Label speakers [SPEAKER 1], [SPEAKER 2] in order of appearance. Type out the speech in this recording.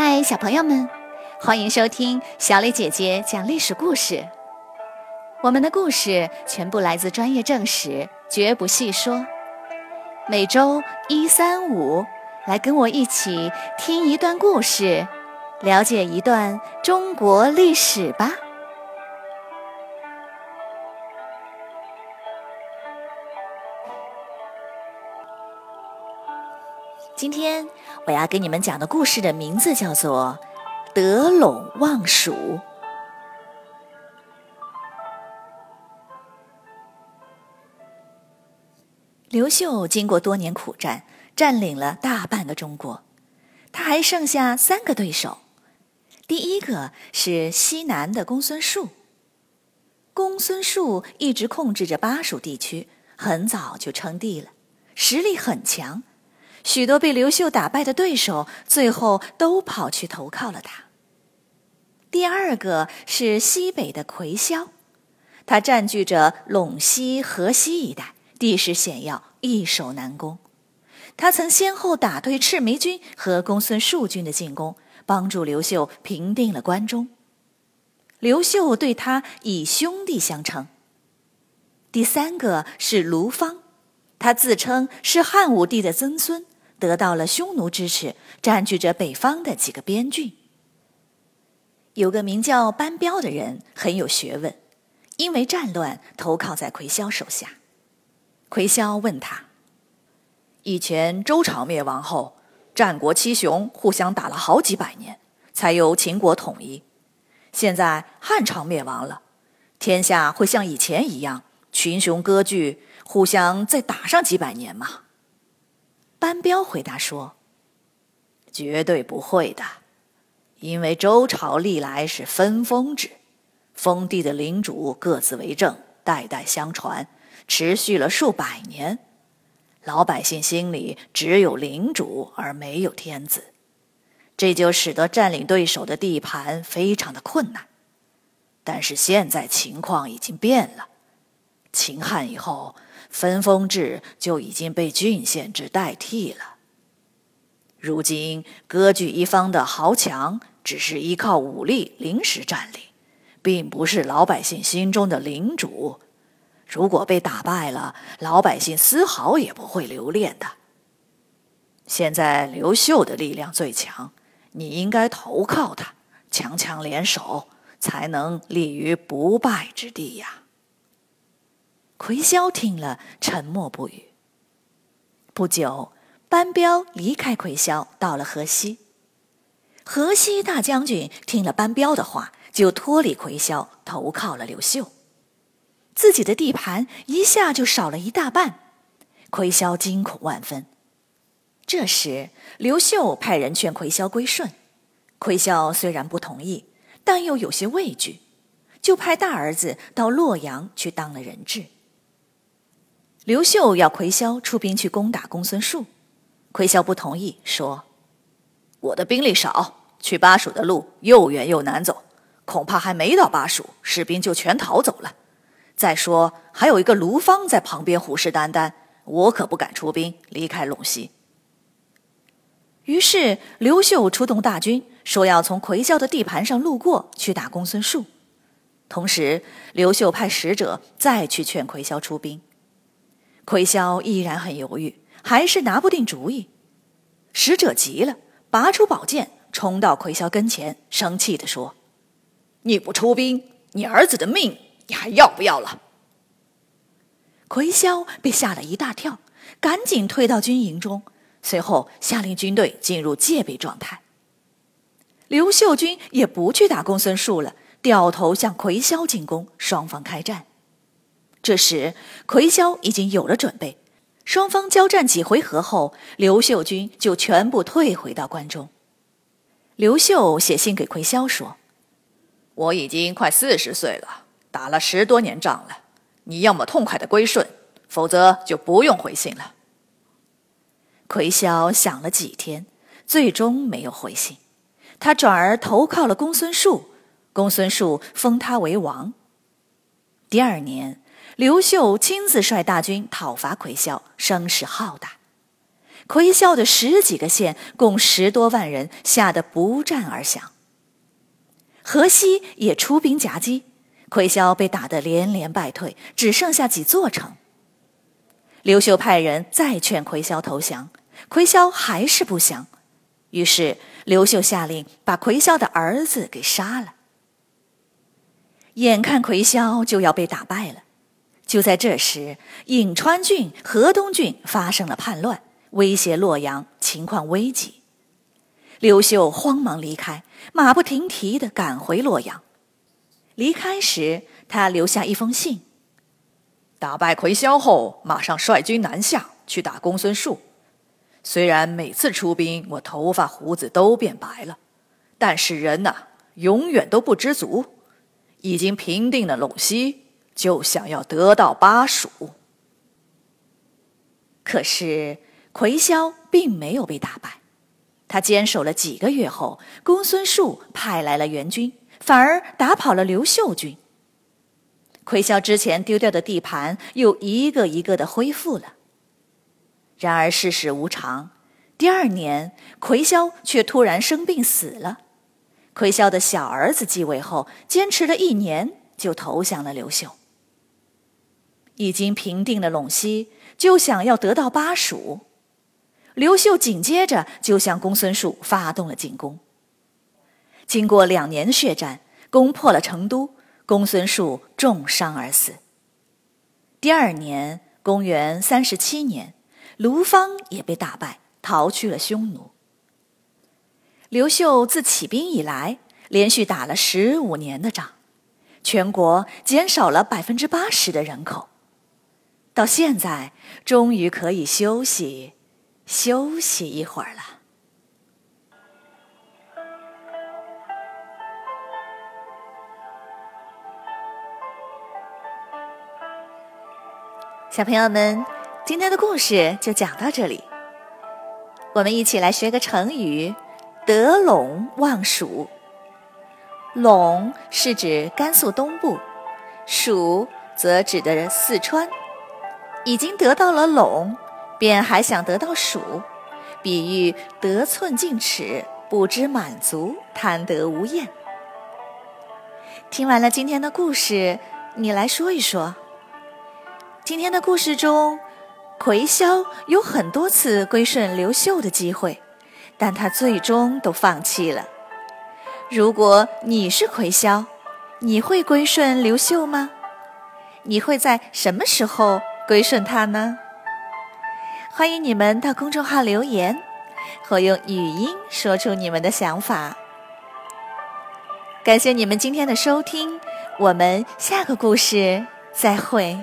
[SPEAKER 1] 嗨，小朋友们，欢迎收听小磊姐姐讲历史故事。我们的故事全部来自专业正史，绝不细说。每周一、三、五，来跟我一起听一段故事，了解一段中国历史吧。今天我要给你们讲的故事的名字叫做《得陇望蜀》。刘秀经过多年苦战，占领了大半个中国，他还剩下三个对手。第一个是西南的公孙述。公孙述一直控制着巴蜀地区，很早就称帝了，实力很强。许多被刘秀打败的对手，最后都跑去投靠了他。第二个是西北的魁霄，他占据着陇西、河西一带，地势险要，易守难攻。他曾先后打退赤眉军和公孙述军的进攻，帮助刘秀平定了关中。刘秀对他以兄弟相称。第三个是卢芳，他自称是汉武帝的曾孙。得到了匈奴支持，占据着北方的几个边郡。有个名叫班彪的人很有学问，因为战乱投靠在魁霄手下。魁霄问他：“
[SPEAKER 2] 以前周朝灭亡后，战国七雄互相打了好几百年，才由秦国统一。现在汉朝灭亡了，天下会像以前一样群雄割据，互相再打上几百年吗？”
[SPEAKER 1] 班彪回答说：“
[SPEAKER 2] 绝对不会的，因为周朝历来是分封制，封地的领主各自为政，代代相传，持续了数百年。老百姓心里只有领主而没有天子，这就使得占领对手的地盘非常的困难。但是现在情况已经变了，秦汉以后。”分封制就已经被郡县制代替了。如今割据一方的豪强只是依靠武力临时占领，并不是老百姓心中的领主。如果被打败了，老百姓丝毫也不会留恋的。现在刘秀的力量最强，你应该投靠他，强强联手，才能立于不败之地呀。
[SPEAKER 1] 魁霄听了，沉默不语。不久，班彪离开魁霄，到了河西。河西大将军听了班彪的话，就脱离魁霄，投靠了刘秀。自己的地盘一下就少了一大半，魁霄惊恐万分。这时，刘秀派人劝魁霄归顺，魁霄虽然不同意，但又有些畏惧，就派大儿子到洛阳去当了人质。刘秀要魁霄出兵去攻打公孙述，魁霄不同意，说：“
[SPEAKER 2] 我的兵力少，去巴蜀的路又远又难走，恐怕还没到巴蜀，士兵就全逃走了。再说还有一个卢芳在旁边虎视眈眈，我可不敢出兵离开陇西。”
[SPEAKER 1] 于是刘秀出动大军，说要从魁霄的地盘上路过去打公孙述。同时，刘秀派使者再去劝魁霄出兵。魁霄依然很犹豫，还是拿不定主意。使者急了，拔出宝剑，冲到魁霄跟前，生气地说：“
[SPEAKER 2] 你不出兵，你儿子的命你还要不要了？”
[SPEAKER 1] 魁霄被吓了一大跳，赶紧退到军营中，随后下令军队进入戒备状态。刘秀军也不去打公孙述了，掉头向魁霄进攻，双方开战。这时，魁霄已经有了准备。双方交战几回合后，刘秀军就全部退回到关中。刘秀写信给魁霄说：“
[SPEAKER 2] 我已经快四十岁了，打了十多年仗了。你要么痛快的归顺，否则就不用回信了。”
[SPEAKER 1] 魁霄想了几天，最终没有回信。他转而投靠了公孙述，公孙述封他为王。第二年。刘秀亲自率大军讨伐魁霄，声势浩大。魁霄的十几个县共十多万人吓得不战而降。河西也出兵夹击，魁霄被打得连连败退，只剩下几座城。刘秀派人再劝魁霄投降，魁霄还是不降。于是刘秀下令把魁霄的儿子给杀了。眼看魁霄就要被打败了，就在这时，颍川郡、河东郡发生了叛乱，威胁洛阳，情况危急。刘秀慌忙离开，马不停蹄地赶回洛阳。离开时，他留下一封信：
[SPEAKER 2] 打败魁霄后，马上率军南下去打公孙述。虽然每次出兵，我头发胡子都变白了，但是人呐，永远都不知足。已经平定了陇西，就想要得到巴蜀。
[SPEAKER 1] 可是魁霄并没有被打败，他坚守了几个月后，公孙述派来了援军，反而打跑了刘秀军。魁霄之前丢掉的地盘又一个一个的恢复了。然而世事无常，第二年，魁霄却突然生病死了。魁霄的小儿子继位后，坚持了一年就投降了刘秀。已经平定了陇西，就想要得到巴蜀。刘秀紧接着就向公孙述发动了进攻。经过两年的血战，攻破了成都，公孙述重伤而死。第二年，公元三十七年。卢芳也被打败，逃去了匈奴。刘秀自起兵以来，连续打了十五年的仗，全国减少了百分之八十的人口。到现在，终于可以休息休息一会儿了。小朋友们。今天的故事就讲到这里，我们一起来学个成语“得陇望蜀”。陇是指甘肃东部，蜀则指的四川。已经得到了陇，便还想得到蜀，比喻得寸进尺，不知满足，贪得无厌。听完了今天的故事，你来说一说，今天的故事中。魁霄有很多次归顺刘秀的机会，但他最终都放弃了。如果你是魁霄，你会归顺刘秀吗？你会在什么时候归顺他呢？欢迎你们到公众号留言，或用语音说出你们的想法。感谢你们今天的收听，我们下个故事再会。